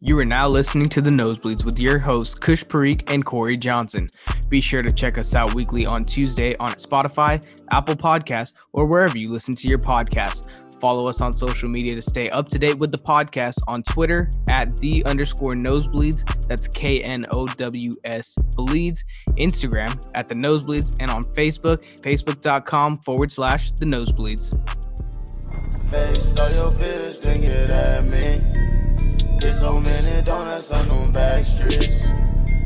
You are now listening to the Knowsbleeds with your hosts, Kush Parikh and Cory Johnson. Be sure to check us out weekly on Tuesday on Spotify, Apple Podcasts, or wherever you listen to your podcasts. Follow us on social media to stay up to date with the podcast on Twitter at the underscore knowsbleeds. That's K N O W S bleeds. Instagram at the knowsbleeds and on Facebook, facebook.com forward slash the knowsbleeds. Face all your fears. Get so many donuts on them back streets.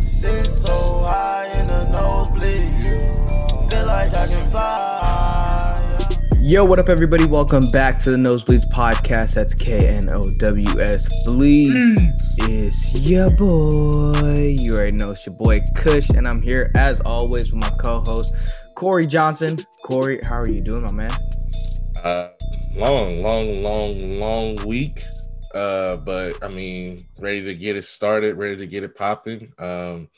Sit so high in the nosebleeds. Feel like I can fly. Yo, what up, everybody? Welcome back to the Knowsbleeds podcast. That's K N O W S Bleeds. Is your boy. You already know it's your boy Kush, and I'm here as always with my co-host Cory Johnson. Cory, how are you doing, my man? Uh, long, long, long, long week. Uh, but I mean, ready to get it started, ready to get it popping. Um,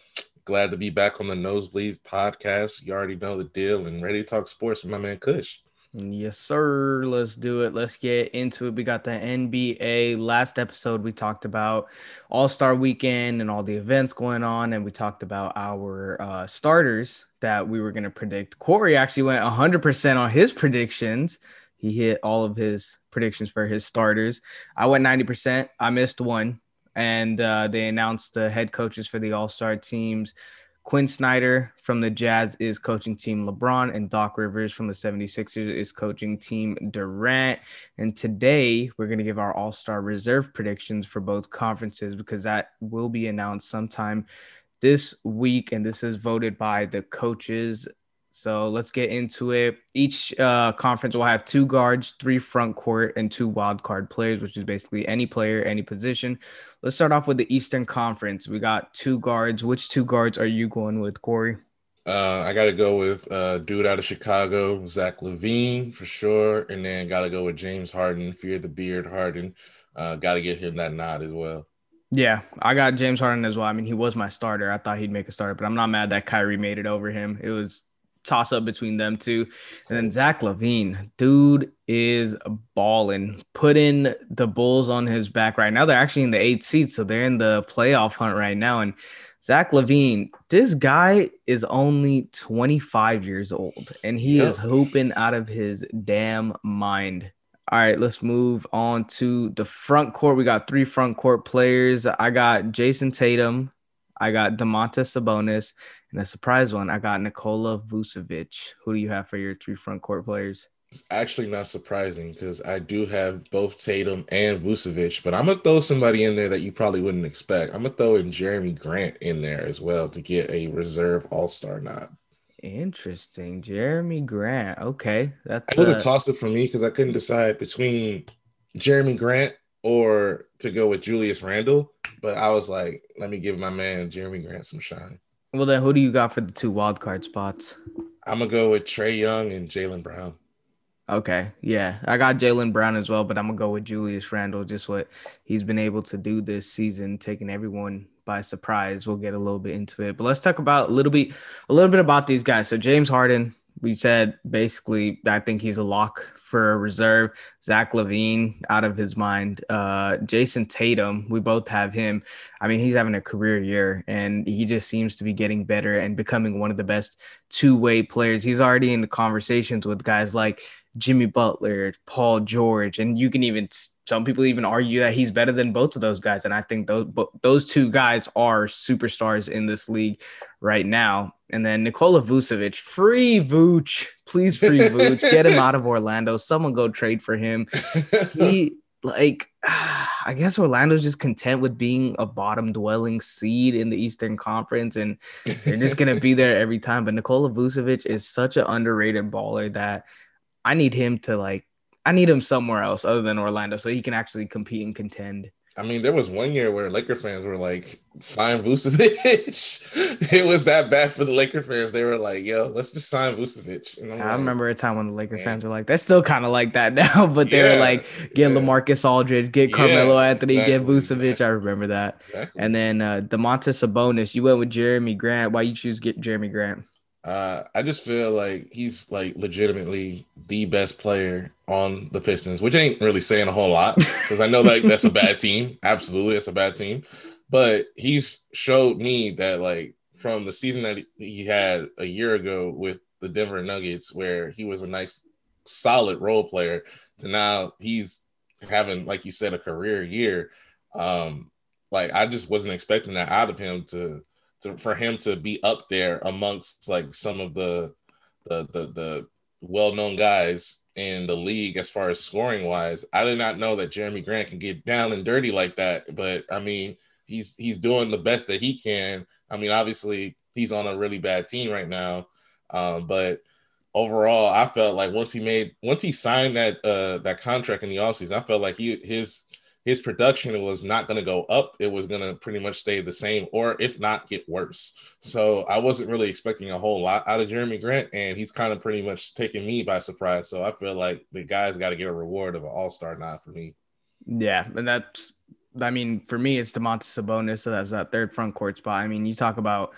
glad to be back on the Knowsbleeds podcast. You already know the deal and ready to talk sports with my man Kush. Yes, sir. Let's do it. Let's get into it. We got the NBA. Last episode, we talked about All Star Weekend and all the events going on, and we talked about our uh, starters that we were going to predict. Cory actually went 100% on his predictions. He hit all of his predictions for his starters. I went 90%. I missed one. And uh, they announced the head coaches for the All Star teams. Quin Snyder from the Jazz is coaching team LeBron, and Doc Rivers from the 76ers is coaching team Durant. And today we're going to give our All Star reserve predictions for both conferences because that will be announced sometime this week. And this is voted by the coaches so let's get into it. Each uh, conference will have two guards, three front court, and two wild card players, which is basically any player, any position. Let's start off with the Eastern Conference. We got two guards. Which two guards are you going with, Cory? Uh, I got to go with uh, dude out of Chicago, Zach LaVine for sure, and then got to go with James Harden, Fear the Beard Harden. Uh, got to get him that nod as well. Yeah, I got James Harden as well. I mean, he was my starter. I thought he'd make a starter, but I'm not mad that Kyrie made it over him. It was toss up between them two. And then Zach LaVine, dude is balling, putting the Bulls on his back right now. They're actually in the eighth seat, so they're in the playoff hunt right now. And Zach LaVine, this guy is only 25 years old and he yep. is hooping out of his damn mind. All right, let's move on to the front court. We got three front court players. I got Jayson Tatum, I got Domantas Sabonis, and a surprise one, I got Nikola Vucevic. Who do you have for your three front court players? It's actually not surprising because I do have both Tatum and Vucevic, but I'm gonna throw somebody in there that you probably wouldn't expect. I'm gonna throw in Jerami Grant in there as well to get a reserve All Star nod. Interesting, Jerami Grant. Okay, that's. Uh, it was a toss up for me because I couldn't decide between Jerami Grant or to go with Julius Randle, but I was like, let me give my man Jerami Grant some shine. Well, then who do you got for the two wild card spots? I'm gonna go with Trae Young and Jaylen Brown. Okay, yeah, I got Jaylen Brown as well, but I'm gonna go with Julius Randle. Just what he's been able to do this season, taking everyone by surprise. We'll get a little bit into it, but let's talk about a little bit, a little bit about these guys. So James Harden, we said basically, I think he's a lock for a reserve. Zach LaVine, out of his mind. Uh, Jayson Tatum, we both have him. I mean, he's having a career year and he just seems to be getting better and becoming one of the best two way players. He's already in the conversations with guys like Jimmy Butler, Paul George, and you can even some people even argue that he's better than both of those guys. And I think those those two guys are superstars in this league right now. And then Nikola Vucevic, free Vooch, please free Vooch, get him out of Orlando. Someone go trade for him. He like I guess Orlando's just content with being a bottom dwelling seed in the Eastern Conference and they're just gonna be there every time. But Nikola Vucevic is such an underrated baller that I need him to like I need him somewhere else other than Orlando so he can actually compete and contend. I mean, there was one year where Laker fans were like, sign Vucevic. it was that bad for the Laker fans. They were like, yo, let's just sign Vucevic. I like, remember a time when the Laker man. fans were like, they're still kind of like that now, but they yeah, were like, get yeah. LaMarcus Aldridge, get Carmelo yeah, Anthony, exactly, get Vucevic. Exactly. I remember that. Exactly. And then uh, Domantas Sabonis, you went with Jerami Grant. Why you choose get Jerami Grant? Uh, I just feel like he's like legitimately the best player on the Pistons, which ain't really saying a whole lot because I know like that's a bad team. Absolutely, it's a bad team. But he's showed me that like from the season that he had a year ago with the Denver Nuggets, where he was a nice, solid role player, to now he's having, like you said, a career year. Um, like I just wasn't expecting that out of him to to, for him to be up there amongst like some of the the the, the well-known guys in the league as far as scoring wise. I did not know that Jerami Grant can get down and dirty like that, but I mean, he's he's doing the best that he can. I mean, obviously, he's on a really bad team right now, um, but overall, I felt like once he made once he signed that uh that contract in the offseason, I felt like he his his production was not going to go up. It was going to pretty much stay the same, or if not, get worse. So I wasn't really expecting a whole lot out of Jerami Grant, and he's kind of pretty much taking me by surprise. So I feel like the guy's got to get a reward of an All Star nod for me. Yeah, and that's, I mean, for me, it's Domantas Sabonis. So that's that third front court spot. I mean, you talk about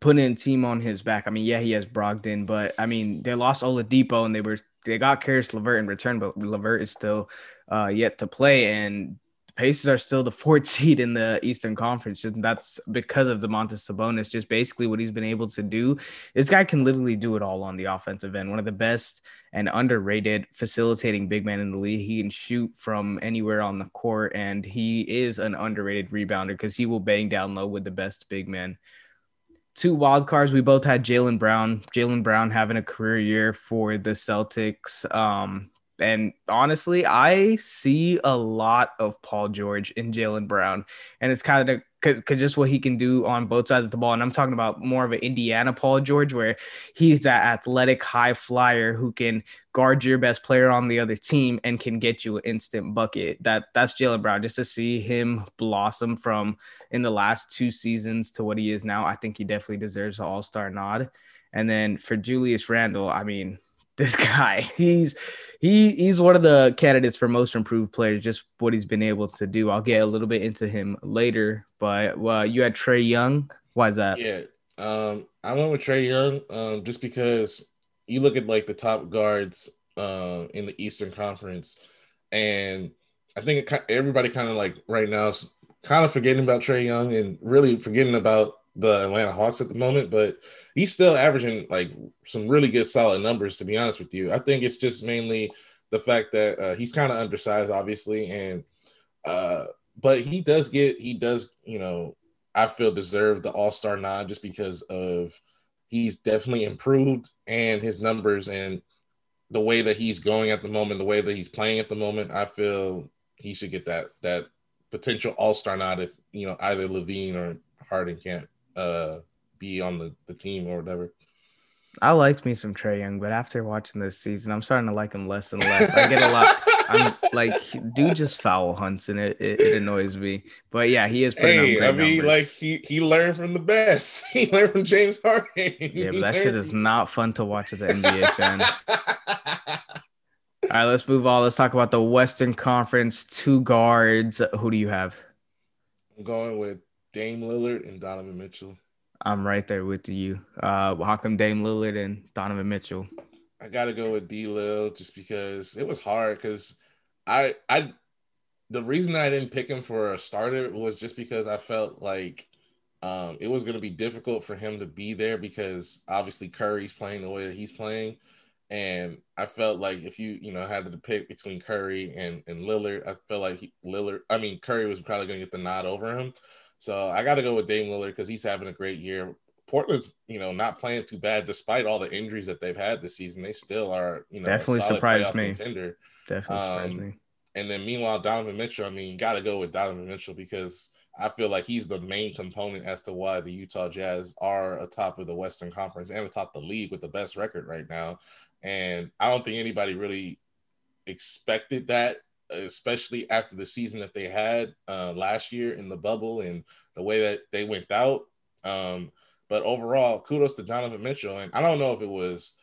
putting a team on his back. I mean, yeah, he has Brogdon, but I mean, they lost Oladipo and they were they got Caris LeVert in return, but LeVert is still uh, yet to play. And the Pacers are still the fourth seed in the Eastern Conference. And that's because of Domantas Sabonis. Just basically what he's been able to do. This guy can literally do it all on the offensive end. One of the best and underrated facilitating big man in the league. He can shoot from anywhere on the court, and he is an underrated rebounder because he will bang down low with the best big men two wild cards. We both had Jaylen Brown. Jaylen Brown having a career year for the Celtics. Um, and honestly, I see a lot of Paul George in Jaylen Brown, and it's kind of because just what he can do on both sides of the ball. And I'm talking about more of an Indiana Paul George, where he's that athletic high flyer who can guard your best player on the other team and can get you an instant bucket. That that's Jaylen Brown. Just to see him blossom from in the last two seasons to what he is now, I think he definitely deserves an All Star nod. And then for Julius Randle, I mean, this guy. He's he he's one of the candidates for most improved players. Just what he's been able to do. I'll get a little bit into him later. But well, you had Trae Young. Why is that? Yeah, um, I went with Trae Young um, just because you look at like the top guards uh, in the Eastern Conference, and I think it, everybody kind of like right now is kind of forgetting about Trae Young and really forgetting about the Atlanta Hawks at the moment, but he's still averaging like some really good solid numbers to be honest with you. I think it's just mainly the fact that uh, he's kind of undersized obviously and uh but he does get he does, you know, I feel deserve the All-Star nod just because of he's definitely improved and his numbers and the way that he's going at the moment, the way that he's playing at the moment, I feel he should get that that potential All-Star nod if, you know, either LaVine or Harden can't uh, be on the, the team or whatever. I liked me some Trae Young, but after watching this season, I'm starting to like him less and less. I get a lot. I'm like, dude, just foul hunts, and it, it, it annoys me. But yeah, he is hey, I mean, numbers. like he he learned from the best. He learned from James Harden. Yeah, but that shit is not fun to watch as an NBA fan. All right, let's move on. Let's talk about the Western Conference. Two guards. Who do you have? I'm going with Dame Lillard and Donovan Mitchell. I'm right there with you. Uh, how come Dame Lillard and Donovan Mitchell? I got to go with D Lil just because it was hard. Because I, I, the reason I didn't pick him for a starter was just because I felt like um, it was to be difficult for him to be there because obviously Curry's playing the way that he's playing. And I felt like if you, you know, had to pick between Curry and, and Lillard, I felt like he, Lillard, I mean, Curry was probably going to get the nod over him. So I got to go with Dame Lillard because he's having a great year. Portland's, you know, not playing too bad despite all the injuries that they've had this season. They still are, you know, definitely surprised me. Contender. Definitely surprised um, me. And then meanwhile, Donovan Mitchell. I mean, got to go with Donovan Mitchell because I feel like he's the main component as to why the Utah Jazz are atop of the Western Conference and atop the league with the best record right now. And I don't think anybody really expected that especially after the season that they had uh, last year in the bubble and the way that they went out. Um, but overall, kudos to Donovan Mitchell. And I don't know if it was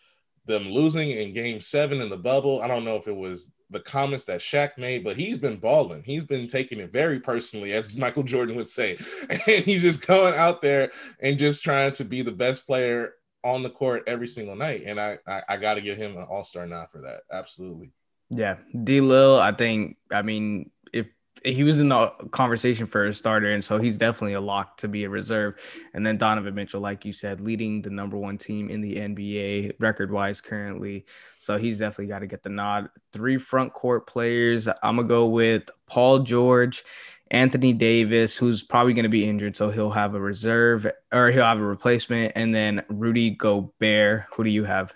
them losing in game seven in the bubble. I don't know if it was the comments that Shaq made, but he's been balling. He's been taking it very personally, as Michael Jordan would say. And he's just going out there and just trying to be the best player on the court every single night, and I I, I got to give him an All Star nod for that. Absolutely. Yeah, D. Lil. I think. I mean, if he was in the conversation for a starter, and so he's definitely a lock to be a reserve. And then Donovan Mitchell, like you said, leading the number one team in the NBA record wise currently. So he's definitely got to get the nod. Three front court players. I'm gonna go with Paul George. Anthony Davis, who's probably going to be injured, so he'll have a reserve or he'll have a replacement, and then Rudy Gobert. Who do you have?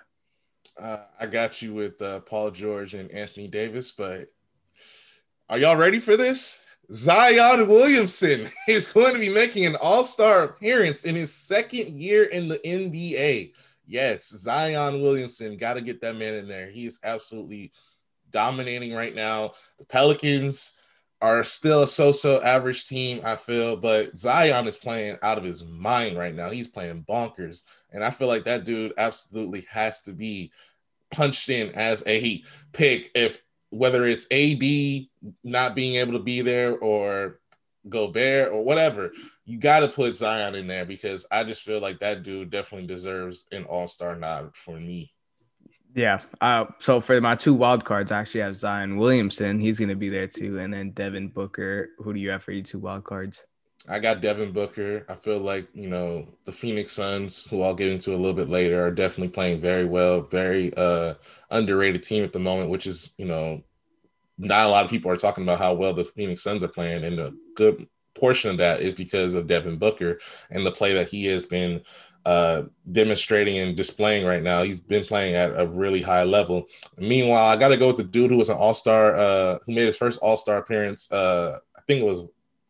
Uh, I got you with uh, Paul George and Anthony Davis, but are y'all ready for this? Zion Williamson is going to be making an all star appearance in his second year in the NBA. Yes, Zion Williamson, got to get that man in there. He is absolutely dominating right now. The Pelicans are still a so so average team, I feel, but Zion is playing out of his mind right now. He's playing bonkers. And I feel like that dude absolutely has to be punched in as a pick if whether it's AD not being able to be there or Gobert or whatever, you got to put Zion in there because I just feel like that dude definitely deserves an All Star nod for me. Yeah. Uh, so for my two wild cards, I actually have Zion Williamson. He's going to be there too, and then Devin Booker. Who do you have for your two wild cards? I got Devin Booker. I feel like, you know, the Phoenix Suns, who I'll get into a little bit later, are definitely playing very well. Very uh underrated team at the moment, which is, you know, not a lot of people are talking about how well the Phoenix Suns are playing. And a good portion of that is because of Devin Booker and the play that he has been uh, demonstrating and displaying right now. He's been playing at a really high level. Meanwhile, I got to go with the dude who was an all star, uh, who made his first all star appearance. Uh, I think it was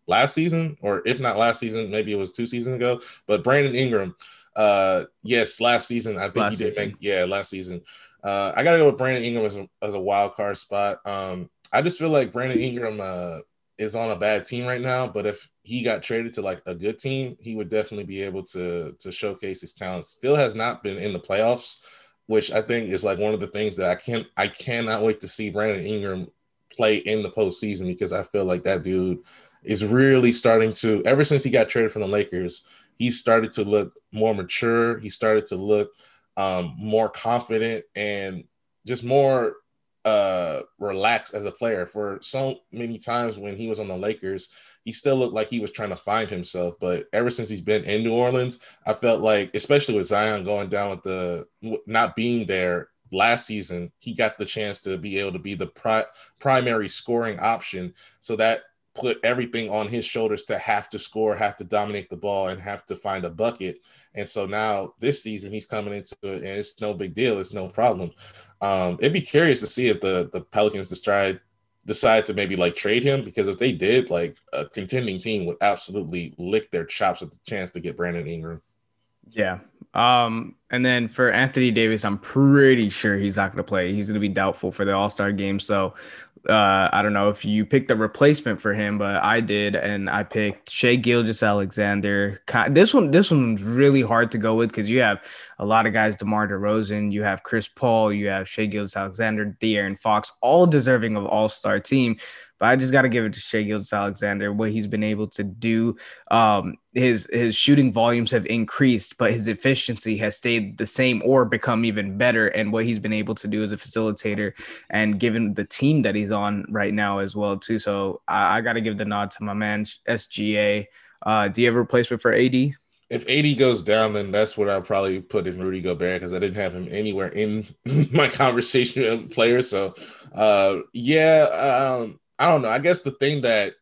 last season, or if not last season, maybe it was two seasons ago. But Brandon Ingram, uh, yes, last season I think last he did season. make yeah last season. Uh, I gotta go with Brandon Ingram as a, as a wild card spot. Um, I just feel like Brandon Ingram uh, is on a bad team right now, but if he got traded to like a good team, he would definitely be able to to showcase his talent. Still has not been in the playoffs, which I think is like one of the things that I can't I cannot wait to see Brandon Ingram play in the postseason because I feel like that dude is really starting to, ever since he got traded from the Lakers, he started to look more mature. He started to look um, more confident and just more uh, relaxed as a player. For so many times when he was on the Lakers, he still looked like he was trying to find himself. But ever since he's been in New Orleans, I felt like, especially with Zion going down with the not being there last season, he got the chance to be able to be the pri- primary scoring option. So that put everything on his shoulders to have to score, have to dominate the ball, and have to find a bucket. And so now this season he's coming into it, and it's no big deal. It's no problem. Um, it'd be curious to see if the the Pelicans decide decide to maybe like trade him because if they did, like a contending team would absolutely lick their chops at the chance to get Brandon Ingram. Yeah. Um, and then for Anthony Davis, I'm pretty sure he's not going to play. He's going to be doubtful for the All Star game. So uh, I don't know if you picked a replacement for him, but I did, and I picked Shai Gilgeous-Alexander. This one, this one's really hard to go with because you have a lot of guys: DeMar DeRozan, you have Chris Paul, you have Shai Gilgeous-Alexander, De'Aaron Fox, all deserving of All Star team. But I just got to give it to Shai Gilgeous-Alexander what he's been able to do. Um, his his shooting volumes have increased, but his efficiency has stayed the same or become even better. And what he's been able to do as a facilitator, and given the team that he's on right now as well too. So I, I got to give the nod to my man SGA. Uh, do you have a replacement for AD? if AD goes down, then that's what I'll probably put in Rudy Gobert because I didn't have him anywhere in my conversation with players. So, uh, yeah, um, I don't know. I guess the thing that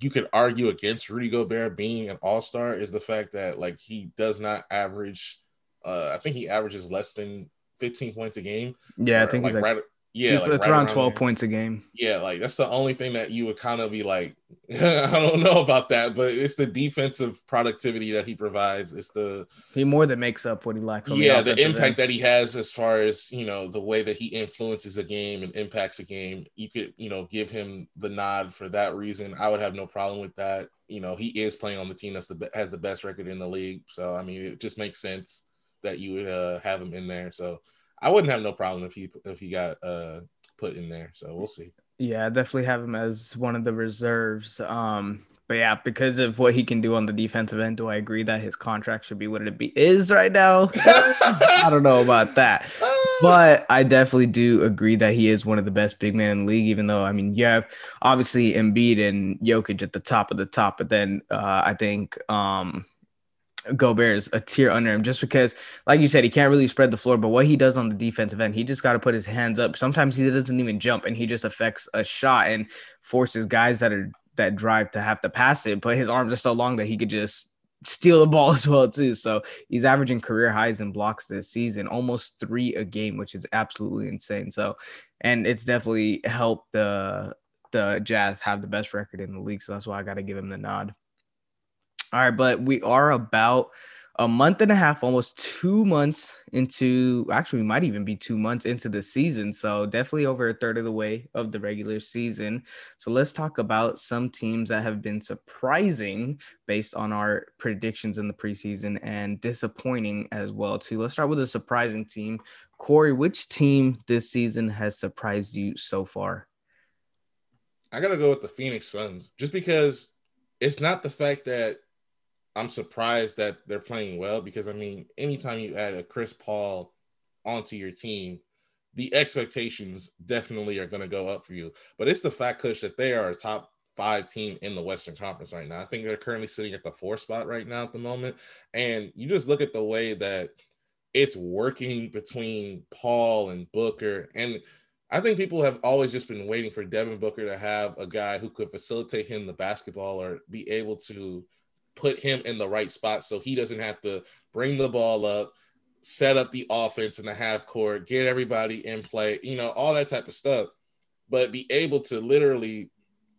you could argue against Rudy Gobert being an all star is the fact that like he does not average. Uh, I think he averages less than 15 points a game. Yeah, I think like, like right. Yeah, it's, like it's right around 12 there. points a game. Yeah, like that's the only thing that you would kind of be like, I don't know about that, but it's the defensive productivity that he provides. It's the He more than makes up what he lacks. On yeah, the, the impact end. that he has as far as you know the way that he influences a game and impacts a game. You could you know give him the nod for that reason. I would have no problem with that. You know, he is playing on the team that's the has the best record in the league, so I mean, it just makes sense that you would uh, have him in there. So I wouldn't have no problem if he if he got uh, put in there. So we'll see. Yeah, I definitely have him as one of the reserves. Um, But yeah, because of what he can do on the defensive end, do I agree that his contract should be what it be is right now? I don't know about that. But I definitely do agree that he is one of the best big men in the league, even though I mean you have obviously Embiid and Jokic at the top of the top, but then uh, I think um Gobert is a tier under him just because, like you said, he can't really spread the floor. But what he does on the defensive end, he just got to put his hands up. Sometimes he doesn't even jump and he just affects a shot and forces guys that are that drive to have to pass it. But his arms are so long that he could just steal the ball as well too. So he's averaging career highs in blocks this season, almost three a game, which is absolutely insane. So, and it's definitely helped the the Jazz have the best record in the league. So that's why I got to give him the nod. All right, but we are about a month and a half, almost two months into actually, we might even be two months into the season. So, definitely over a third of the way of the regular season. So, let's talk about some teams that have been surprising based on our predictions in the preseason and disappointing as well, too. Let's start with a surprising team. Cory, which team this season has surprised you so far? I got to go with the Phoenix Suns just because it's not the fact that I'm surprised that they're playing well because I mean, anytime you add a Chris Paul onto your team, the expectations definitely are going to go up for you. But it's the fact, Kush, that they are a top five team in the Western Conference right now. I think they're currently sitting at the four spot right now at the moment. And you just look at the way that it's working between Paul and Booker. And I think people have always just been waiting for Devin Booker to have a guy who could facilitate him the basketball or be able to put him in the right spot so he doesn't have to bring the ball up, set up the offense in the half court, get everybody in play, you know, all that type of stuff. But be able to literally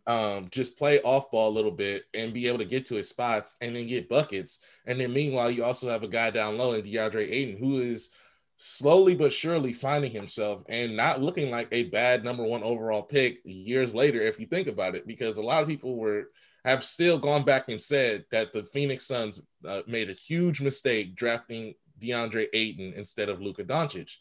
um, just play off ball a little bit and be able to get to his spots and then get buckets. And then meanwhile, you also have a guy down low in DeAndre Ayton who is slowly but surely finding himself and not looking like a bad number one overall pick years later, if you think about it, because a lot of people were have still gone back and said that the Phoenix Suns uh, made a huge mistake drafting DeAndre Ayton instead of Luka Doncic.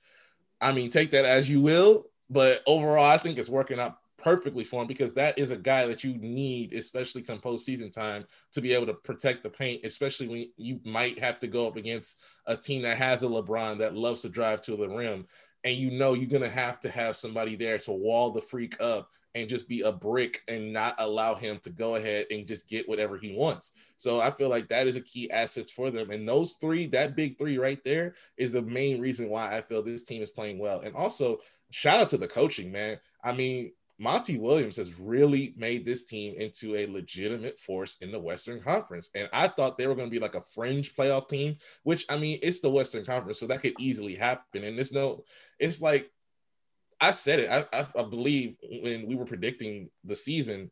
I mean, take that as you will, but overall, I think it's working out perfectly for him because that is a guy that you need, especially come postseason time, to be able to protect the paint, especially when you might have to go up against a team that has a LeBron that loves to drive to the rim. And you know you're gonna have to have somebody there to wall the freak up and just be a brick and not allow him to go ahead and just get whatever he wants. So I feel like that is a key asset for them. And those three, that big three right there, is the main reason why I feel this team is playing well. And also, shout out to the coaching, man. I mean, Monty Williams has really made this team into a legitimate force in the Western Conference. And I thought they were going to be like a fringe playoff team, which I mean, it's the Western Conference, so that could easily happen. And there's no, it's like I said it. I, I, I believe when we were predicting the season,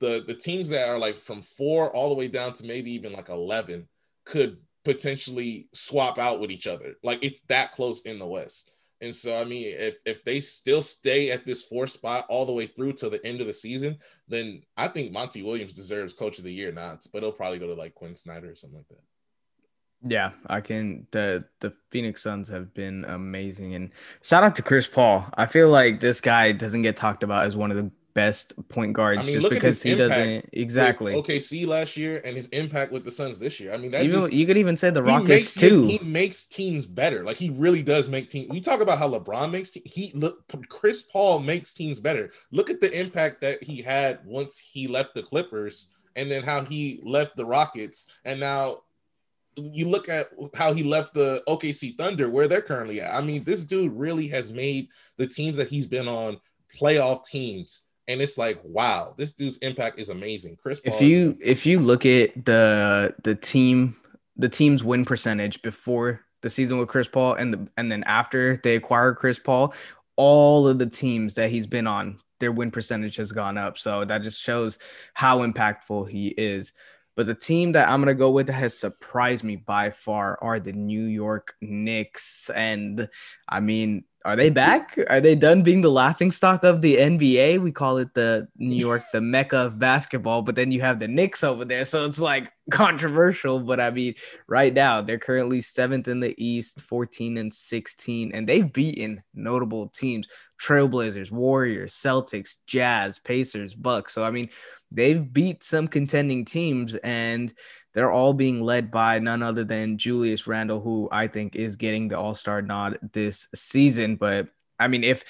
the the teams that are like from four all the way down to maybe even like eleven could potentially swap out with each other. Like it's that close in the West. And so, I mean, if if they still stay at this four spot all the way through to the end of the season, then I think Monty Williams deserves Coach of the Year nods, but he'll probably go to like Quin Snyder or something like that. Yeah, I can. The the Phoenix Suns have been amazing, and shout out to Chris Paul. I feel like this guy doesn't get talked about as one of the best point guards I mean, just because he doesn't exactly OKC last year and his impact with the Suns this year. I mean, that even, just, you could even say the Rockets makes, too. He, he, makes teams better. Like he really does make teams. We talk about how LeBron makes te- he look. Chris Paul makes teams better. Look at the impact that he had once he left the Clippers, and then how he left the Rockets, and now you look at how he left the OKC Thunder, where they're currently at. I mean, this dude really has made the teams that he's been on playoff teams. And it's like, wow, this dude's impact is amazing. Chris, Paul if you if you look at the the team, the team's win percentage before the season with Chris Paul, and the, and then after they acquired Chris Paul, all of the teams that he's been on, their win percentage has gone up. So that just shows how impactful he is. But the team that I'm going to go with that has surprised me by far are the New York Knicks. And I mean, are they back? Are they done being the laughing stock of the NBA? We call it the New York, the mecca of basketball, but then you have the Knicks over there. So it's like, controversial, but I mean, right now they're currently seventh in the East, 14 and 16, and they've beaten notable teams Trailblazers, Warriors, Celtics, Jazz, Pacers, Bucks. So, I mean, they've beat some contending teams, and they're all being led by none other than Julius Randle, who I think is getting the All Star nod this season. But I mean, if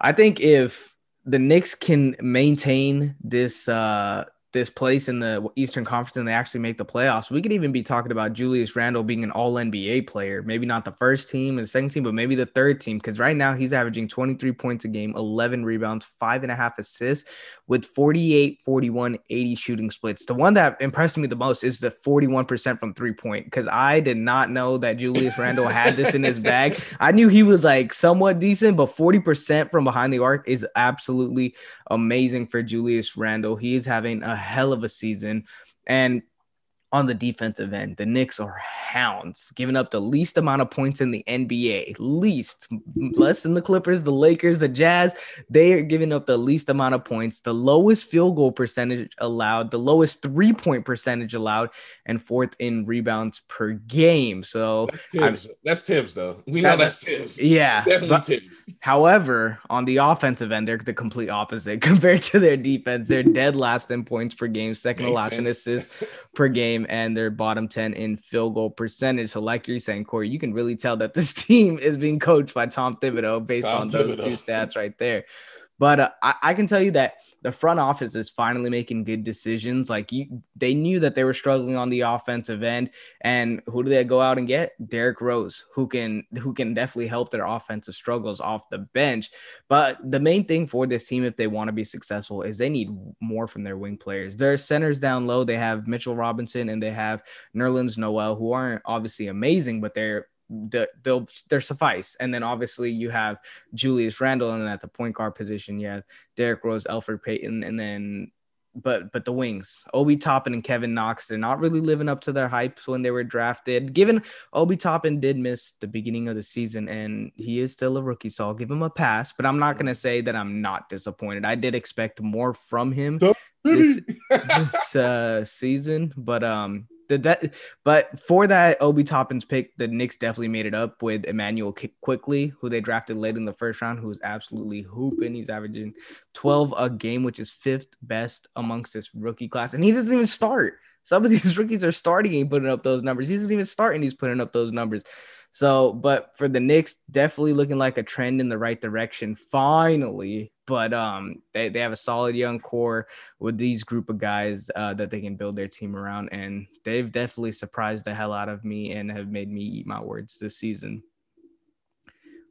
I think if the Knicks can maintain this uh this place in the Eastern Conference and they actually make the playoffs, we could even be talking about Julius Randle being an all NBA player. Maybe not the first team and the second team, but maybe the third team. Because right now he's averaging 23 points a game, 11 rebounds, five and a half assists with 48, 41, 80 shooting splits. The one that impressed me the most is the 41% from three point. Because I did not know that Julius Randle had this in his bag. I knew he was like somewhat decent, but 40% from behind the arc is absolutely amazing for Julius Randle. He is having a hell of a season. And on the defensive end, the Knicks are hounds, giving up the least amount of points in the NBA. Least, less than the Clippers, the Lakers, the Jazz. They are giving up the least amount of points, the lowest field goal percentage allowed, the lowest three point percentage allowed, and fourth in rebounds per game. So that's Thibs, though. We know that's Thibs. Yeah, but, Thibs. However, on the offensive end, they're the complete opposite compared to their defense. They're dead last in points per game, second Makes to last sense. in assists per game team and their bottom 10 in field goal percentage. So, like you're saying, Cory, you can really tell that this team is being coached by Tom Thibodeau based Tom on those two stats right there. But uh, I, I, can tell you that the front office is finally making good decisions. Like you, they knew that they were struggling on the offensive end, and who do they go out and get? Derrick Rose, who can who can definitely help their offensive struggles off the bench. But the main thing for this team, if they want to be successful, is they need more from their wing players. Their centers down low, they have Mitchell Robinson and they have Nerlens Noel, who aren't obviously amazing, but they're they'll they're suffice. And then obviously you have Julius Randle, and then at the point guard position, you have Derrick Rose, Elfrid Payton, and then but but the wings, Obi Toppin and Kevin Knox, they're not really living up to their hypes when they were drafted. Given Obi Toppin did miss the beginning of the season, and he is still a rookie, so I'll give him a pass. But I'm not gonna say that I'm not disappointed. I did expect more from him this, this uh, season, but um, the that but for that Obi Toppin's pick, the Knicks definitely made it up with Immanuel Quickley, who they drafted late in the first round, who is absolutely hooping. He's averaging 12 a game, which is fifth best amongst this rookie class, and he doesn't even start. Some of these rookies are starting and putting up those numbers. He doesn't even start and he's putting up those numbers. So, but for the Knicks, definitely looking like a trend in the right direction. Finally, but um, they, they have a solid young core with these group of guys uh, that they can build their team around, and they've definitely surprised the hell out of me and have made me eat my words this season.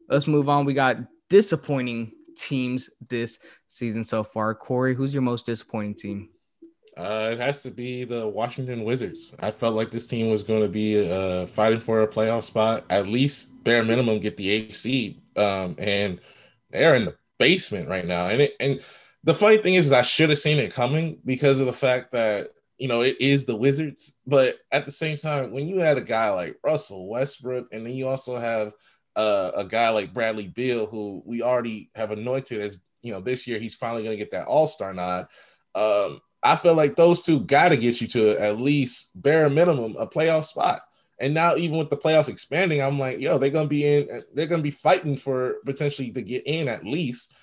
Let's move on. We got disappointing teams this season so far. Cory, who's your most disappointing team? Uh, it has to be the Washington Wizards. I felt like this team was going to be uh, fighting for a playoff spot, at least bare minimum, get the eighth seed. Um, and they're in the basement right now. And it, and the funny thing is, is I should have seen it coming because of the fact that you know it is the Wizards. But at the same time, when you had a guy like Russell Westbrook, and then you also have uh, a guy like Bradley Beal, who we already have anointed as you know this year, he's finally going to get that All Star nod. Um, I feel like those two got to get you to at least bare minimum a playoff spot. And now, even with the playoffs expanding, I'm like, yo, they're gonna be in. They're gonna be fighting for potentially to get in at least.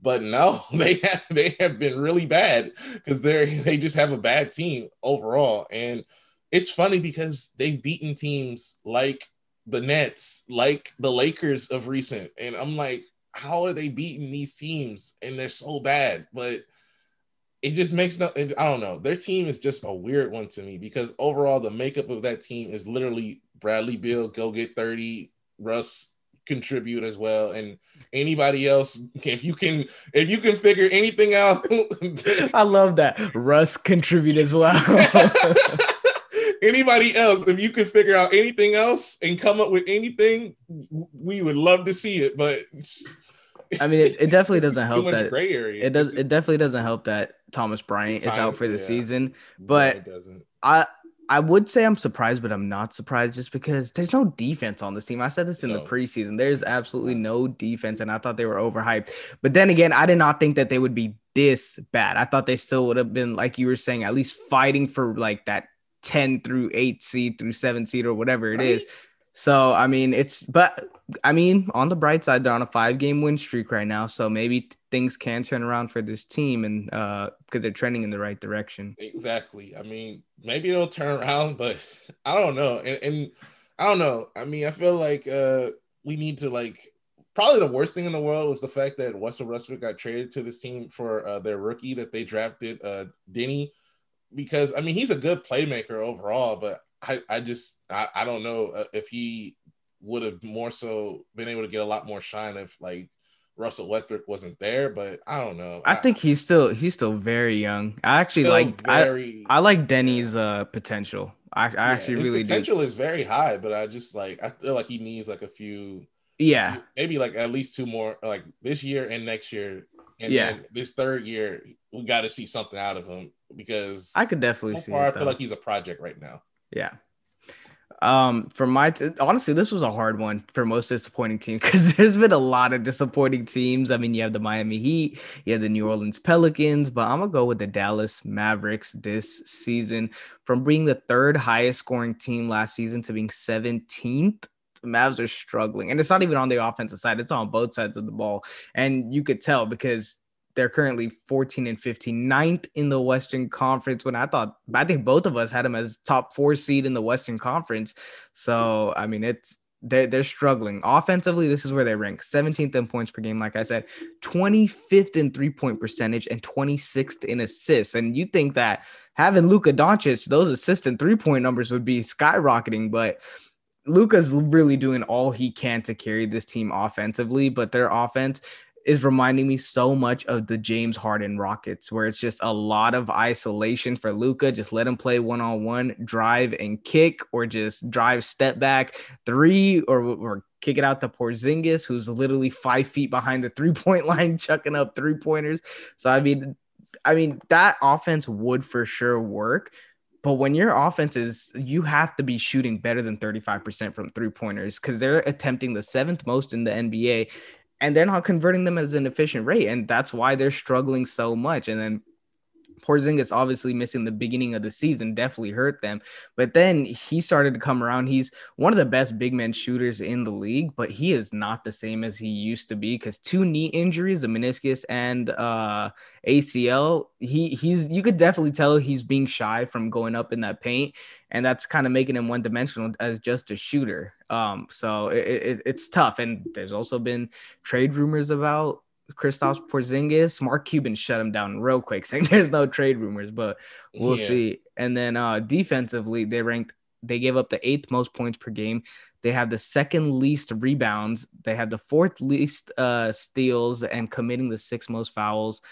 But no, they have they have been really bad because they're they just have a bad team overall. And it's funny because they've beaten teams like the Nets, like the Lakers of recent, and I'm like, how are they beating these teams and they're so bad? But it just makes no I don't know. Their team is just a weird one to me because overall the makeup of that team is literally Bradley Beal go get 30, Russ contribute as well and anybody else if you can if you can figure anything out I love that Russ contribute as well anybody else if you can figure out anything else and come up with anything we would love to see it but I mean, it, it definitely doesn't help that gray area. It does. It definitely doesn't help that Thomas Bryant is out for the yeah. season. But no, I I would say I'm surprised, but I'm not surprised just because there's no defense on this team. I said this in no. the preseason. There's absolutely no defense, and I thought they were overhyped. But then again, I did not think that they would be this bad. I thought they still would have been, like you were saying, at least fighting for like that 10 through 8 seed through 7 seed or whatever it right? is. So I mean, it's but I mean, on the bright side, they're on a five game win streak right now. So maybe things can turn around for this team and uh because they're trending in the right direction. Exactly. I mean, maybe it'll turn around, but I don't know. And, and I don't know. I mean, I feel like uh we need to like probably the worst thing in the world was the fact that Russell Westbrook got traded to this team for uh, their rookie that they drafted, uh, Deni, because I mean he's a good playmaker overall, but I, I just I, I don't know uh, if he would have more so been able to get a lot more shine if like Russell Westbrook wasn't there, but I don't know. I, I think he's still he's still very young. I actually like very, I, I like Deni's uh potential. I, I yeah, actually really potential do. is very high, but I just like I feel like he needs like a few yeah few, maybe like at least two more like this year and next year and yeah this third year we got to see something out of him because I could definitely so see. Far, it, I feel like he's a project right now. Yeah. Um, for my t- honestly, this was a hard one for most disappointing team because there's been a lot of disappointing teams. I mean, you have the Miami Heat, you have the New Orleans Pelicans, but I'm gonna go with the Dallas Mavericks this season from being the third highest scoring team last season to being 17th. The Mavs are struggling, and it's not even on the offensive side; it's on both sides of the ball, and you could tell because they're currently 14 and 15, ninth in the Western Conference. When I thought, I think both of us had them as top four seed in the Western Conference. So, I mean, it's they're, they're struggling offensively. This is where they rank 17th in points per game, like I said, 25th in three point percentage, and 26th in assists. And you think that having Luka Doncic, those assist and three point numbers would be skyrocketing, but Luka's really doing all he can to carry this team offensively, but their offense is reminding me so much of the James Harden Rockets, where it's just a lot of isolation for Luka. Just let him play one on one, drive and kick, or just drive step back three, or, or kick it out to Porzingis, who's literally five feet behind the three point line, chucking up three pointers. So I mean, I mean that offense would for sure work. But when your offense is, you have to be shooting better than 35% from three pointers because they're attempting the seventh most in the NBA and they're not converting them as an efficient rate, and that's why they're struggling so much. And then Porzingis obviously missing the beginning of the season definitely hurt them. But then he started to come around. He's one of the best big men shooters in the league, but he is not the same as he used to be because two knee injuries, the meniscus and uh, ACL, he he's you could definitely tell he's being shy from going up in that paint, and that's kind of making him one dimensional as just a shooter. Um, so it, it, it's tough. And there's also been trade rumors about Kristaps Porzingis, Mark Cuban shut him down real quick, saying there's no trade rumors, but we'll yeah. see. And then uh defensively, they ranked they gave up the eighth most points per game. They have the second least rebounds. They have the fourth least uh steals and committing the sixth most fouls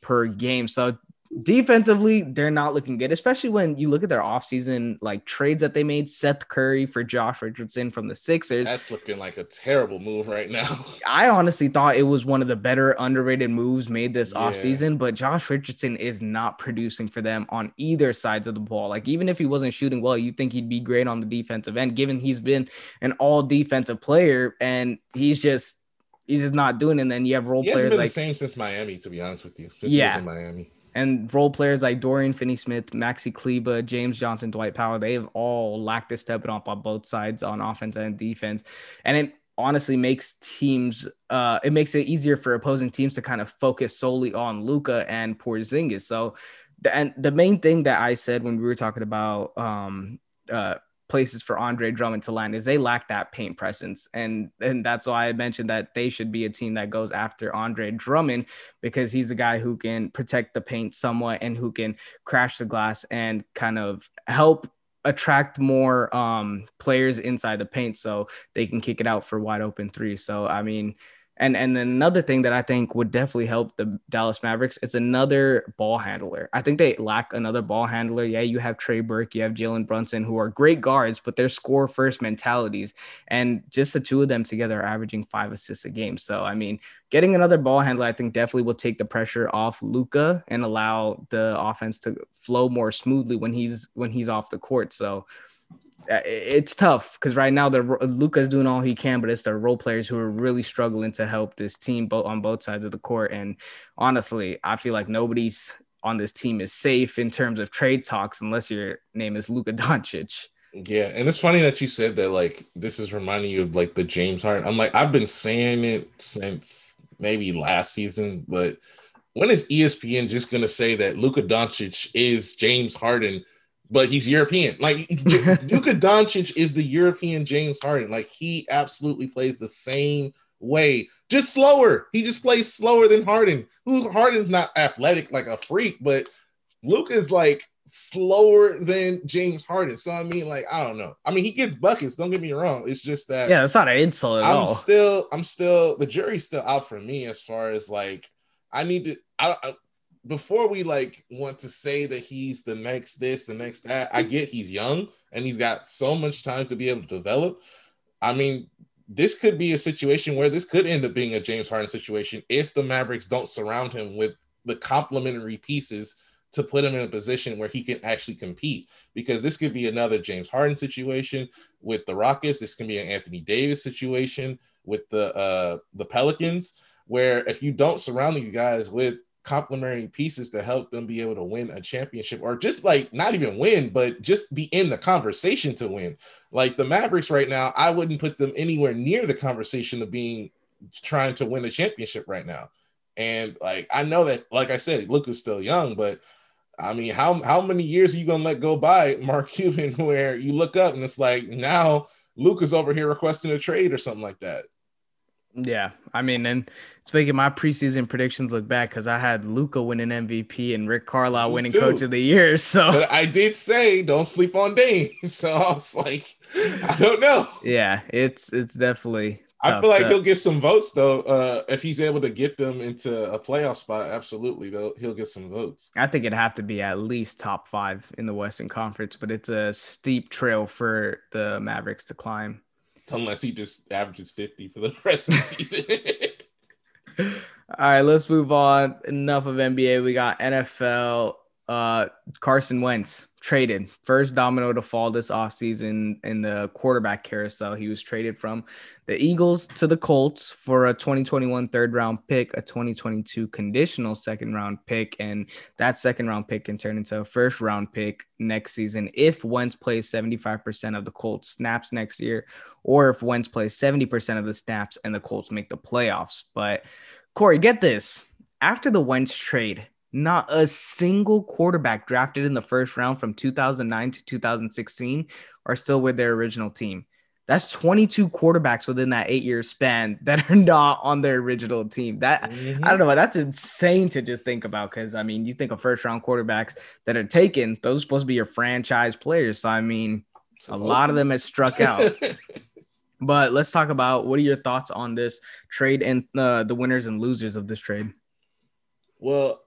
per game. So defensively, they're not looking good, especially when you look at their offseason like trades that they made. Seth Curry for Josh Richardson from the Sixers. That's looking like a terrible move right now. I honestly thought it was one of the better underrated moves made this yeah. offseason, but Josh Richardson is not producing for them on either sides of the ball. Like, even if he wasn't shooting well, you think he'd be great on the defensive end, given he's been an all defensive player and he's just he's just not doing it. And then you have role he players like the same since Miami, to be honest with you. Since yeah. he was in Miami and role players like Dorian Finney-Smith, Maxi Kleber, James Johnson, Dwight Powell, they have all lacked a step up on both sides on offense and defense. And it honestly makes teams uh it makes it easier for opposing teams to kind of focus solely on Luka and Porzingis. So the and the main thing that I said when we were talking about um uh places for Andre Drummond to land is they lack that paint presence. And and that's why I mentioned that they should be a team that goes after Andre Drummond because he's the guy who can protect the paint somewhat and who can crash the glass and kind of help attract more um players inside the paint so they can kick it out for wide open three. So I mean and and then another thing that I think would definitely help the Dallas Mavericks is another ball handler. I think they lack another ball handler. Yeah, you have Trey Burke, you have Jalen Brunson, who are great guards, but they're score first mentalities. And just the two of them together are averaging five assists a game. So I mean, getting another ball handler, I think definitely will take the pressure off Luka and allow the offense to flow more smoothly when he's when he's off the court. So it's tough because right now the Luka's doing all he can, but it's the role players who are really struggling to help this team both on both sides of the court. And honestly, I feel like nobody's on this team is safe in terms of trade talks unless your name is Luka Doncic. Yeah, and it's funny that you said that like this is reminding you of like the James Harden. I'm like I've been saying it since maybe last season, but when is ESPN just gonna say that Luka Doncic is James Harden, but he's European? Like Luka Doncic is the European James Harden. Like he absolutely plays the same way, just slower. He just plays slower than Harden. Who Harden's not athletic like a freak, but Luka's like slower than James Harden. So I mean, like, I don't know. I mean, he gets buckets. Don't get me wrong. It's just that yeah, it's not an insult at I'm all. still, I'm still the jury's still out for me as far as like I need to. I, I before we like want to say that he's the next this, the next that. I get he's young and he's got so much time to be able to develop. I mean, this could be a situation where this could end up being a James Harden situation if the Mavericks don't surround him with the complementary pieces to put him in a position where he can actually compete. Because this could be another James Harden situation with the Rockets. This can be an Anthony Davis situation with the uh, the Pelicans, where if you don't surround these guys with complementary pieces to help them be able to win a championship or just like not even win but just be in the conversation to win like the mavericks right now i wouldn't put them anywhere near the conversation of being trying to win a championship right now and like i know that like i said luka's still young but I mean, how how many years are you gonna let go by Mark Cuban where you look up and it's like now Luka's over here requesting a trade or something like that? Yeah, I mean, and it's making my preseason predictions look bad because I had Luka winning MVP and Rick Carlisle Me winning too. Coach of the Year. So But I did say don't sleep on Dame, so I was like, I don't know. yeah, it's it's definitely. I feel like to- he'll get some votes though. Uh, if he's able to get them into a playoff spot, absolutely, though he'll get some votes. I think it'd have to be at least top five in the Western Conference, but it's a steep trail for the Mavericks to climb. Unless he just averages 50 for the rest of the season. All right, let's move on. Enough of NBA. We got NFL. Uh, Carson Wentz traded first domino to fall this offseason in the quarterback carousel. He was traded from the Eagles to the Colts for a 2021 third round pick, a 2022 conditional second round pick, and that second round pick can turn into a first round pick next season if Wentz plays 75% of the Colts snaps next year, or if Wentz plays 70% of the snaps and the Colts make the playoffs. But Cory, get this. After the Wentz trade, not a single quarterback drafted in the first round from 2009 to 2016 are still with their original team. That's 22 quarterbacks within that eight year span that are not on their original team. That I don't know. That's insane to just think about because I mean, you think of first round quarterbacks that are taken, those are supposed to be your franchise players. So I mean, a lot of them has struck out. But let's talk about what are your thoughts on this trade and uh, the winners and losers of this trade? Well,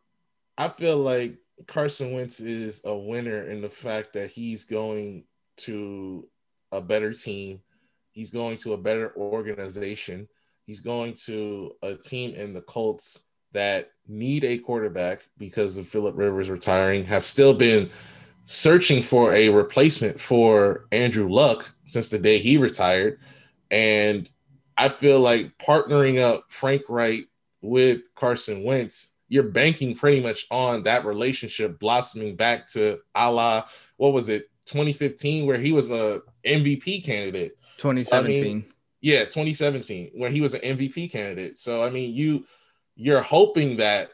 I feel like Carson Wentz is a winner in the fact that he's going to a better team. He's going to a better organization. He's going to a team in the Colts that need a quarterback because of Philip Rivers retiring, have still been searching for a replacement for Andrew Luck since the day he retired. And I feel like partnering up Frank Reich with Carson Wentz, you're banking pretty much on that relationship blossoming back to a la, what was it, 2015, where he was a MVP candidate. 2017. Yeah, 2017, where he was an MVP candidate. So I mean, you you're hoping that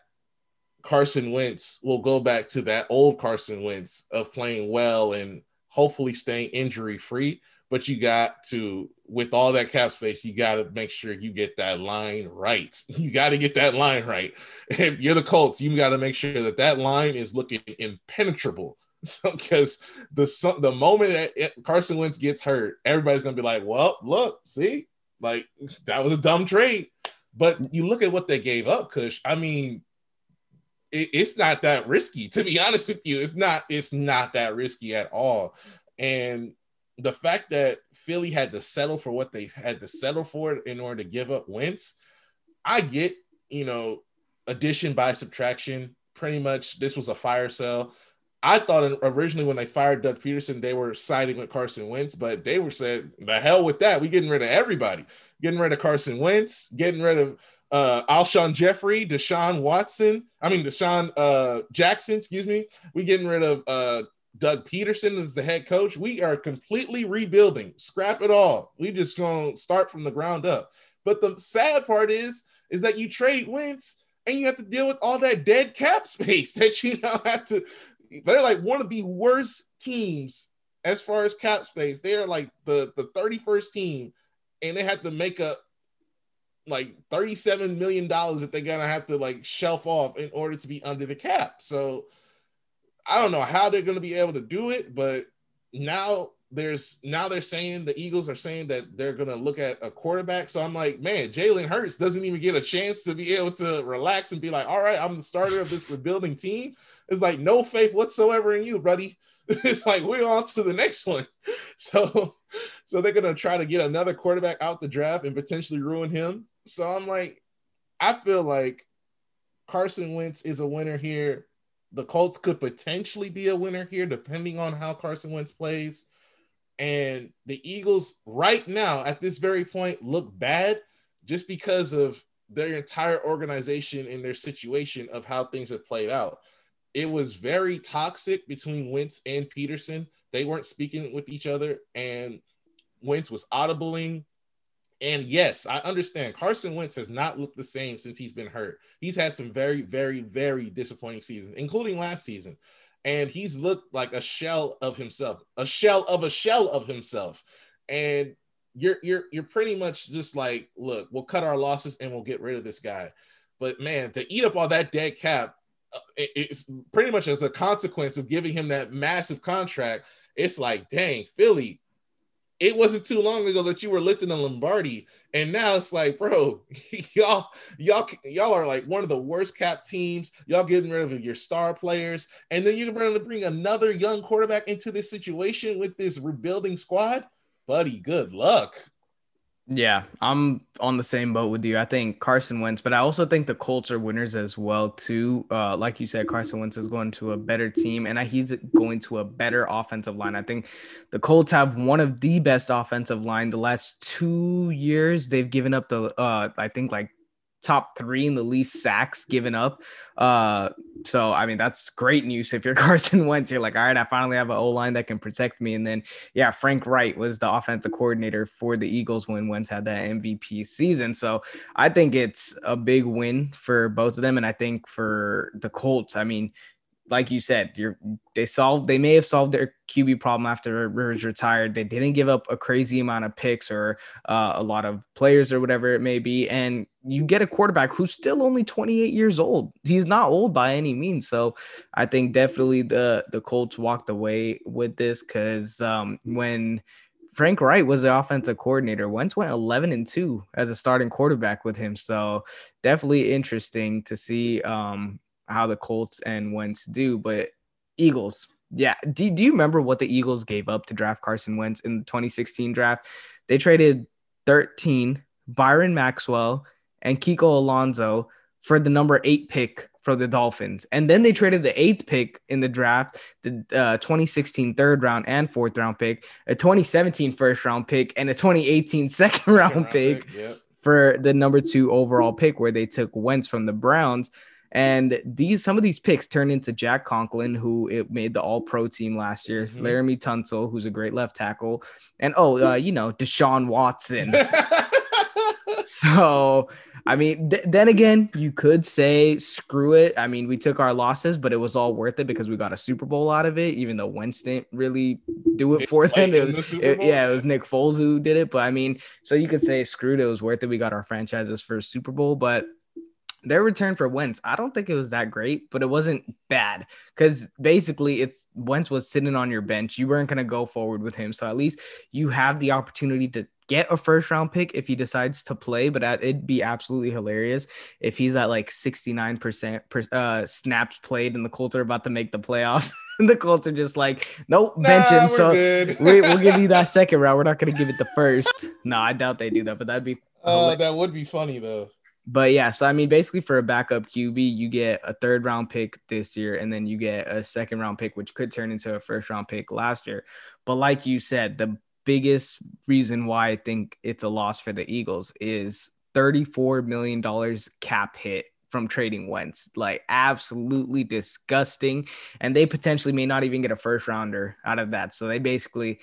Carson Wentz will go back to that old Carson Wentz of playing well and hopefully staying injury free. But you got to, with all that cap space, you got to make sure you get that line right. You got to get that line right. If you're the Colts, you got to make sure that that line is looking impenetrable. So, because the the moment that Carson Wentz gets hurt, everybody's gonna be like, "Well, look, see, like that was a dumb trade." But you look at what they gave up, Kush. I mean, it, it's not that risky. To be honest with you, it's not. It's not that risky at all. And the fact that Philly had to settle for what they had to settle for in order to give up Wentz, I get. You know, addition by subtraction. Pretty much, this was a fire sale. I thought originally when they fired Doug Pederson, they were siding with Carson Wentz, but they were said, the hell with that. We getting rid of everybody. Getting rid of Carson Wentz, getting rid of uh, Alshon Jeffery, Deshaun Watson. I mean DeSean uh, Jackson. Excuse me. We getting rid of uh, Doug Pederson is the head coach. We are completely rebuilding. Scrap it all. We just gonna start from the ground up. But the sad part is, is that you trade Wentz and you have to deal with all that dead cap space that you now have to. They're like one of the worst teams as far as cap space. They are like the the 31st team, and they have to make up like 37 million dollars that they're gonna have to like shelf off in order to be under the cap. So I don't know how they're gonna be able to do it, but now there's now they're saying the Eagles are saying that they're gonna look at a quarterback. So I'm like, man, Jalen Hurts doesn't even get a chance to be able to relax and be like, all right, I'm the starter of this rebuilding team. It's like no faith whatsoever in you, buddy. It's like we're on to the next one. So so they're gonna try to get another quarterback out the draft and potentially ruin him. So I'm like, I feel like Carson Wentz is a winner here. The Colts could potentially be a winner here, depending on how Carson Wentz plays. And the Eagles, right now, at this very point, look bad just because of their entire organization and their situation of how things have played out. It was very toxic between Wentz and Pederson. They weren't speaking with each other, and Wentz was audibling and yes, I understand Carson Wentz has not looked the same since he's been hurt. He's had some very, very, very disappointing seasons, including last season. And he's looked like a shell of himself, a shell of a shell of himself. And you're you're you're pretty much just like, look, we'll cut our losses and we'll get rid of this guy. But man, to eat up all that dead cap, uh, it's pretty much as a consequence of giving him that massive contract. It's like, dang, Philly, it wasn't too long ago that you were lifting a Lombardi, and now it's like, bro, y'all, y'all, y'all are like one of the worst cap teams. Y'all getting rid of your star players, and then you're going to bring another young quarterback into this situation with this rebuilding squad, buddy. Good luck. Yeah, I'm on the same boat with you. I think Carson Wentz, but I also think the Colts are winners as well too. Uh, like you said, Carson Wentz is going to a better team, and he's going to a better offensive line. I think the Colts have one of the best offensive line. The last two years, they've given up the uh, I think like top three in the least sacks given up. Uh, so I mean that's great news if you're Carson Wentz. You're like, all right, I finally have an O line that can protect me. And then yeah, Frank Reich was the offensive coordinator for the Eagles when Wentz had that MVP season. So I think it's a big win for both of them, and I think for the Colts, I mean like you said, you're they solved they may have solved their QB problem after Rivers retired. They didn't give up a crazy amount of picks or uh, a lot of players or whatever it may be, and you get a quarterback who's still only 28 years old. He's not old by any means. So I think definitely the the Colts walked away with this because um, when Frank Reich was the offensive coordinator. Wentz went 11 and 2 as a starting quarterback with him. So definitely interesting to see um, how the Colts and Wentz do, but Eagles. Yeah. Do, do you remember what the Eagles gave up to draft Carson Wentz in the 2016 draft? They traded 13, Byron Maxwell, and Kiko Alonso for the number eight pick for the Dolphins. And then they traded the eighth pick in the draft, the uh, 2016 third round and fourth round pick, a 2017 first round pick, and a 2018 second round, second round pick, pick yep. for the number two overall pick, where they took Wentz from the Browns. And these some of these picks turned into Jack Conklin, who it made the All Pro team last year. Mm-hmm. Laremy Tunsil, who's a great left tackle, and oh, uh, you know Deshaun Watson. so, I mean, th- then again, you could say screw it. I mean, we took our losses, but it was all worth it because we got a Super Bowl out of it. Even though Wentz didn't really do it for them, it was, the it, yeah, it was Nick Foles who did it. But I mean, so you could say screwed. It was worth it. We got our franchise's first Super Bowl, but their return for Wentz, I don't think it was that great, but it wasn't bad because basically it's Wentz was sitting on your bench. You weren't going to go forward with him. So at least you have the opportunity to get a first round pick if he decides to play, but it'd be absolutely hilarious if he's at like 69% per, uh, snaps played and the Colts are about to make the playoffs. And the Colts are just like, nope, bench nah, him. So we, will give you that second round. We're not going to give it the first. no, I doubt they do that, but that'd be. Uh, that would be funny though. But yeah, so I mean, basically for a backup QB, you get a third round pick this year, and then you get a second round pick, which could turn into a first round pick last year. But like you said, the biggest reason why I think it's a loss for the Eagles is $34 million cap hit from trading Wentz. Like absolutely disgusting. And they potentially may not even get a first rounder out of that. So they basically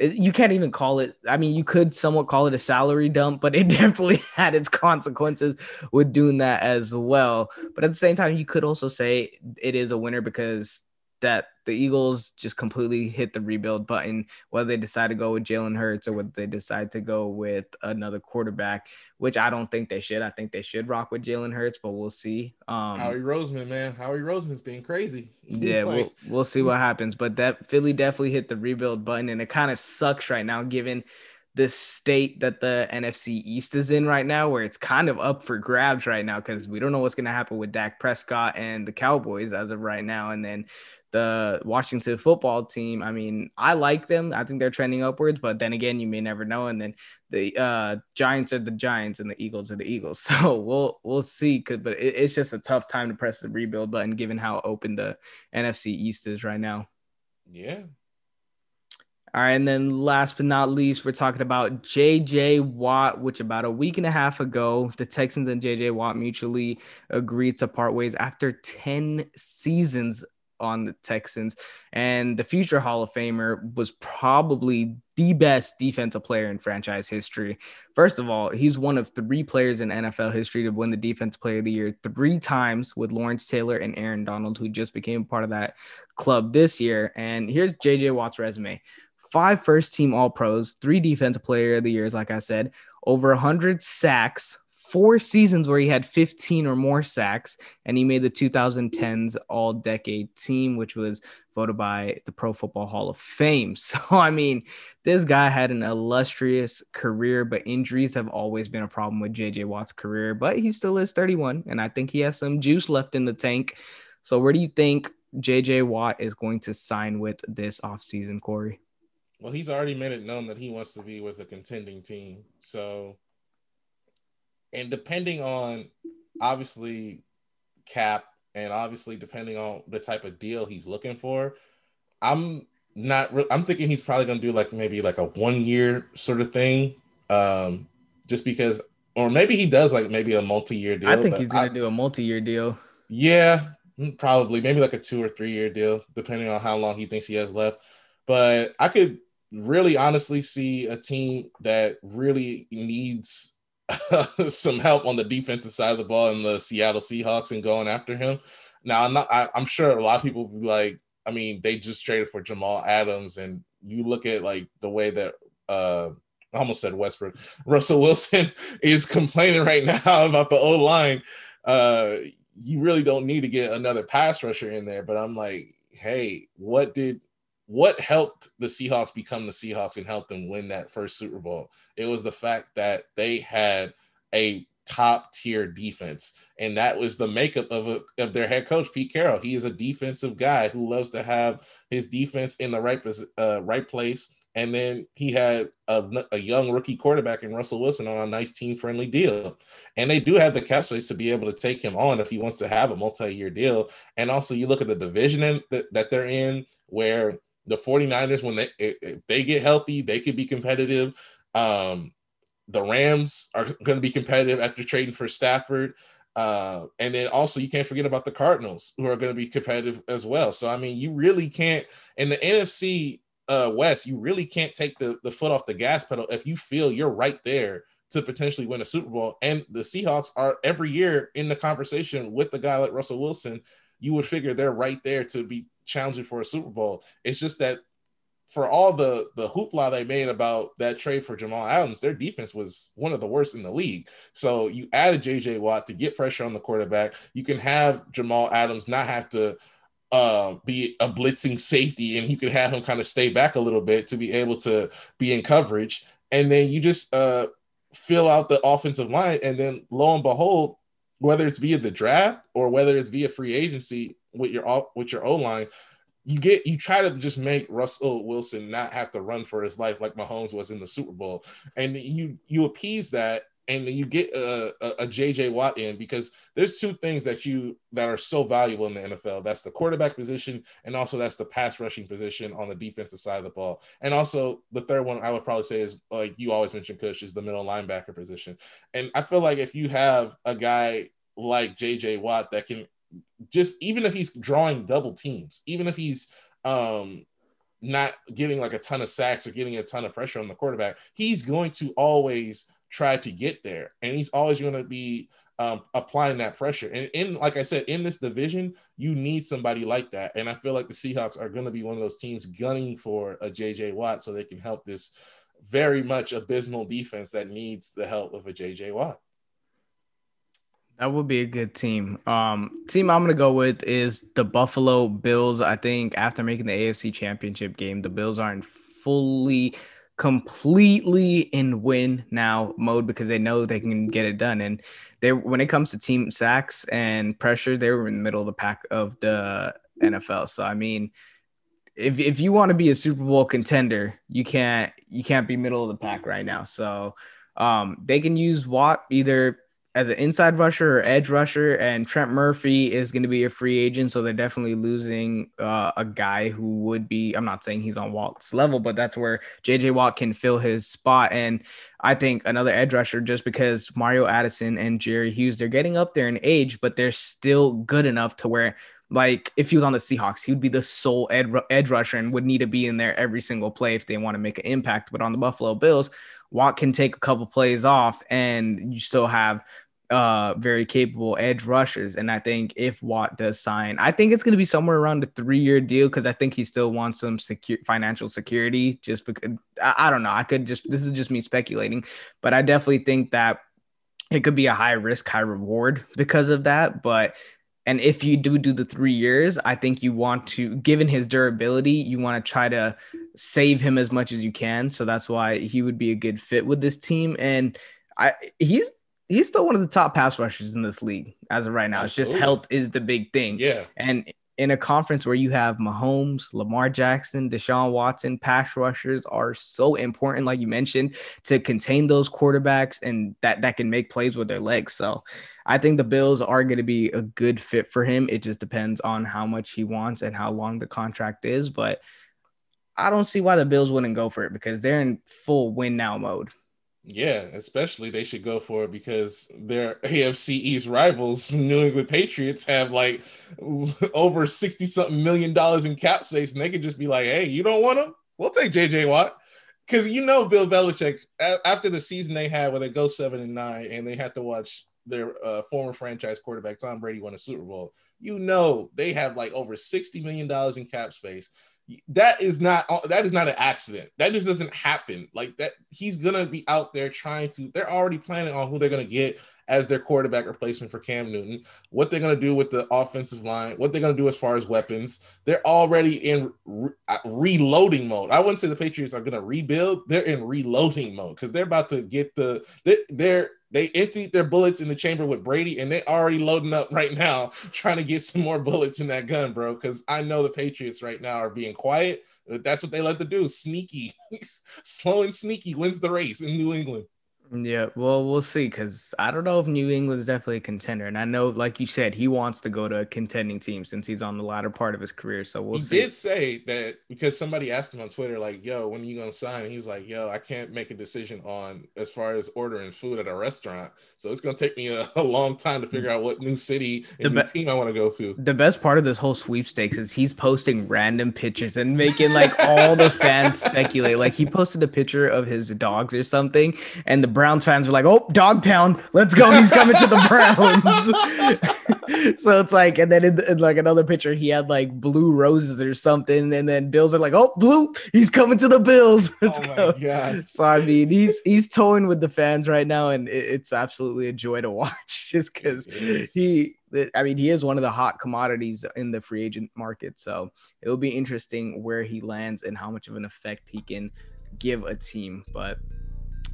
you can't even call it i mean you could somewhat call it a salary dump but it definitely had its consequences with doing that as well. But at the same time you could also say it is a winner because that the Eagles just completely hit the rebuild button, whether they decide to go with Jalen Hurts or whether they decide to go with another quarterback, which I don't think they should. I think they should rock with Jalen Hurts, but we'll see. Um, Howie Roseman, man, Howie Roseman's being crazy. He's yeah, like... we'll, we'll see what happens. But that Philly definitely hit the rebuild button, and it kind of sucks right now, given the state that the NFC East is in right now, where it's kind of up for grabs right now because we don't know what's going to happen with Dak Prescott and the Cowboys as of right now. And then the Washington football team, I mean, I like them. I think they're trending upwards, but then again, you may never know. And then the uh, Giants are the Giants and the Eagles are the Eagles. So we'll we'll see. But it, it's just a tough time to press the rebuild button given how open the NFC East is right now. Yeah. All right, and then last but not least, we're talking about JJ Watt, which about a week and a half ago, the Texans and JJ Watt mutually agreed to part ways after 10 seasons on the Texans. And the future Hall of Famer was probably the best defensive player in franchise history. First of all, he's one of three players in NFL history to win the Defensive Player of the Year three times with Lawrence Taylor and Aaron Donald, who just became part of that club this year. And here's JJ Watt's resume five first team All Pros, three Defensive Player of the Years, like I said, over 100 sacks, four seasons where he had 15 or more sacks, and he made the 2010s All Decade team, which was voted by the Pro Football Hall of Fame. So, I mean, this guy had an illustrious career, but injuries have always been a problem with JJ Watt's career. But he still is 31, and I think he has some juice left in the tank. So, where do you think JJ Watt is going to sign with this offseason, Cory? Well, he's already made it known that he wants to be with a contending team. So and depending on obviously cap and obviously depending on the type of deal he's looking for, I'm not. Re- I'm thinking he's probably going to do like maybe like a one year sort of thing, um, just because, or maybe he does like maybe a multi year deal. I think he's going to do a multi year deal. Yeah, probably maybe like a two or three year deal, depending on how long he thinks he has left. But I could really honestly see a team that really needs some help on the defensive side of the ball in the Seattle Seahawks and going after him. Now, I'm not. I, am sure a lot of people be like, I mean, they just traded for Jamal Adams, and you look at like the way that uh, I almost said Westbrook, Russell Wilson is complaining right now about the O line. Uh, you really don't need to get another pass rusher in there. But I'm like, hey, what did what helped the Seahawks become the Seahawks and help them win that first Super Bowl? It was the fact that they had a top tier defense, and that was the makeup of a, of their head coach Pete Carroll. He is a defensive guy who loves to have his defense in the right uh, right place. And then he had a, a young rookie quarterback in Russell Wilson on a nice team friendly deal. And they do have the cap space to be able to take him on if he wants to have a multi year deal. And also, you look at the division in, that, that they're in, where the 49ers when they if they get healthy they could be competitive. Um the rams are going to be competitive after trading for stafford. Uh and then also you can't forget about the cardinals who are going to be competitive as well. So i mean you really can't in the nfc uh west you really can't take the, the foot off the gas pedal if you feel you're right there to potentially win a super bowl. And the seahawks are every year in the conversation with the guy like russell wilson you would figure they're right there to be challenging for a Super Bowl. It's just that for all the the hoopla they made about that trade for Jamal Adams, their defense was one of the worst in the league. So you added JJ Watt to get pressure on the quarterback. You can have Jamal Adams not have to uh, be a blitzing safety, and you can have him kind of stay back a little bit to be able to be in coverage. And then you just uh, fill out the offensive line, and then lo and behold, whether it's via the draft or whether it's via free agency, with your with your O line, you get you try to just make Russell Wilson not have to run for his life like Mahomes was in the Super Bowl, and you you appease that, and you get a, a, a, JJ Watt in because there's two things that you that are so valuable in the NFL. That's the quarterback position, and also that's the pass rushing position on the defensive side of the ball. And also the third one I would probably say is like you always mention, Kush, is the middle linebacker position. And I feel like if you have a guy like JJ Watt that can just even if he's drawing double teams, even if he's um not getting like a ton of sacks or getting a ton of pressure on the quarterback, he's going to always try to get there, and he's always going to be um, applying that pressure. And in, like I said, in this division, you need somebody like that. And I feel like the Seahawks are going to be one of those teams gunning for a JJ Watt so they can help this very much abysmal defense that needs the help of a JJ Watt. That would be a good team. Um, team I'm gonna go with is the Buffalo Bills. I think after making the AFC Championship game, the Bills aren't fully, completely in win now mode because they know they can get it done. And they, when it comes to team sacks and pressure, they were in the middle of the pack of the NFL. So I mean, if if you want to be a Super Bowl contender, you can't you can't be middle of the pack right now. So um, they can use Watt either as an inside rusher or edge rusher, and Trent Murphy is going to be a free agent, so they're definitely losing uh, a guy who would be. I'm not saying he's on Watt's level, but that's where JJ Watt can fill his spot. And I think another edge rusher, just because Mario Addison and Jerry Hughes, they're getting up there in age, but they're still good enough to where. Like if he was on the Seahawks, he would be the sole ed- edge rusher and would need to be in there every single play if they want to make an impact. But on the Buffalo Bills, Watt can take a couple plays off, and you still have uh very capable edge rushers. And I think if Watt does sign, I think it's going to be somewhere around a three year deal because I think he still wants some secure financial security. Just because I, I don't know, I could just this is just me speculating, but I definitely think that it could be a high risk, high reward because of that. But and if you do do the three years, I think you want to, given his durability, you want to try to save him as much as you can. So that's why he would be a good fit with this team. And I, he's he's still one of the top pass rushers in this league as of right now. Absolutely. It's just health is the big thing. Yeah. And in a conference where you have Mahomes, Lamar Jackson, Deshaun Watson, pass rushers are so important, like you mentioned, to contain those quarterbacks and that that can make plays with their legs. So I think the Bills are going to be a good fit for him. It just depends on how much he wants and how long the contract is. But I don't see why the Bills wouldn't go for it because they're in full win now mode. Yeah, especially they should go for it because their AFC East rivals, New England Patriots, have like over 60 something million dollars in cap space, and they could just be like, hey, you don't want them? We'll take JJ Watt. Because you know, Bill Belichick, after the season they had where they go seven and nine and they had to watch their uh, former franchise quarterback Tom Brady won a Super Bowl, you know, they have like over $60 million in cap space that is not that is not an accident. That just doesn't happen. Like that, he's gonna be out there trying to. They're already planning on who they're gonna get as their quarterback replacement for Cam Newton. What they're gonna do with the offensive line. What they're gonna do as far as weapons. They're already in re- uh, reloading mode. I wouldn't say the Patriots are gonna rebuild. They're in reloading mode because they're about to get the. They're, they're they emptied their bullets in the chamber with Brady, and they already loading up right now, trying to get some more bullets in that gun, bro. Because I know the Patriots right now are being quiet. That's what they like to do. Sneaky, slow and sneaky wins the race in New England. Yeah, well, we'll see because I don't know if New England is definitely a contender, and I know, like you said, he wants to go to a contending team since he's on the latter part of his career. So we'll he see. He did say that because somebody asked him on Twitter, like, "Yo, when are you gonna sign?" He's like, "Yo, I can't make a decision on as far as ordering food at a restaurant, so it's gonna take me a, a long time to mm. figure out what new city and the be- team I want to go to." The best part of this whole sweepstakes is he's posting random pictures and making like all the fans speculate. Like he posted a picture of his dogs or something, and the Browns fans were like, "Oh, dog pound, let's go! He's coming to the Browns." so it's like, and then in, in, like another picture, he had like blue roses or something, and then Bills are like, "Oh, blue, he's coming to the Bills." Let's oh go. God. So I mean, he's he's towing with the fans right now, and it, it's absolutely a joy to watch, just because he. I mean, he is one of the hot commodities in the free agent market. So it'll be interesting where he lands and how much of an effect he can give a team. But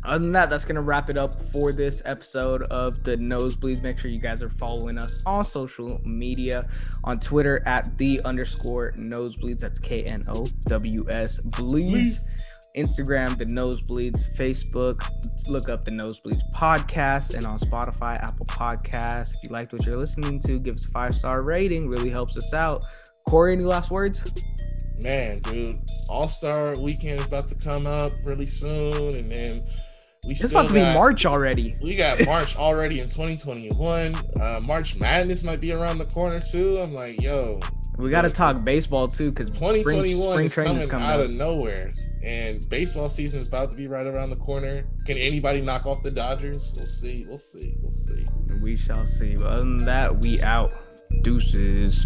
other than that, that's gonna wrap it up for this episode of the Knowsbleeds. Make sure you guys are following us on social media on Twitter at the underscore Knowsbleeds. That's K N O W S Bleeds. Instagram, the Knowsbleeds, Facebook, look up the Knowsbleeds podcast, and on Spotify, Apple Podcasts. If you liked what you're listening to, give us a five star rating. Really helps us out. Cory, any last words? Man, dude, All Star weekend is about to come up really soon, and then we It's still about to be got- March already. We got March already in 2021. Uh, March Madness might be around the corner too. I'm like, yo, We got to talk baseball too because spring, 2021 spring is training coming is coming out up. of nowhere, and baseball season is about to be right around the corner. Can anybody knock off the Dodgers? We'll see. We'll see. We'll see. We shall see. But other than that, we out. Deuces.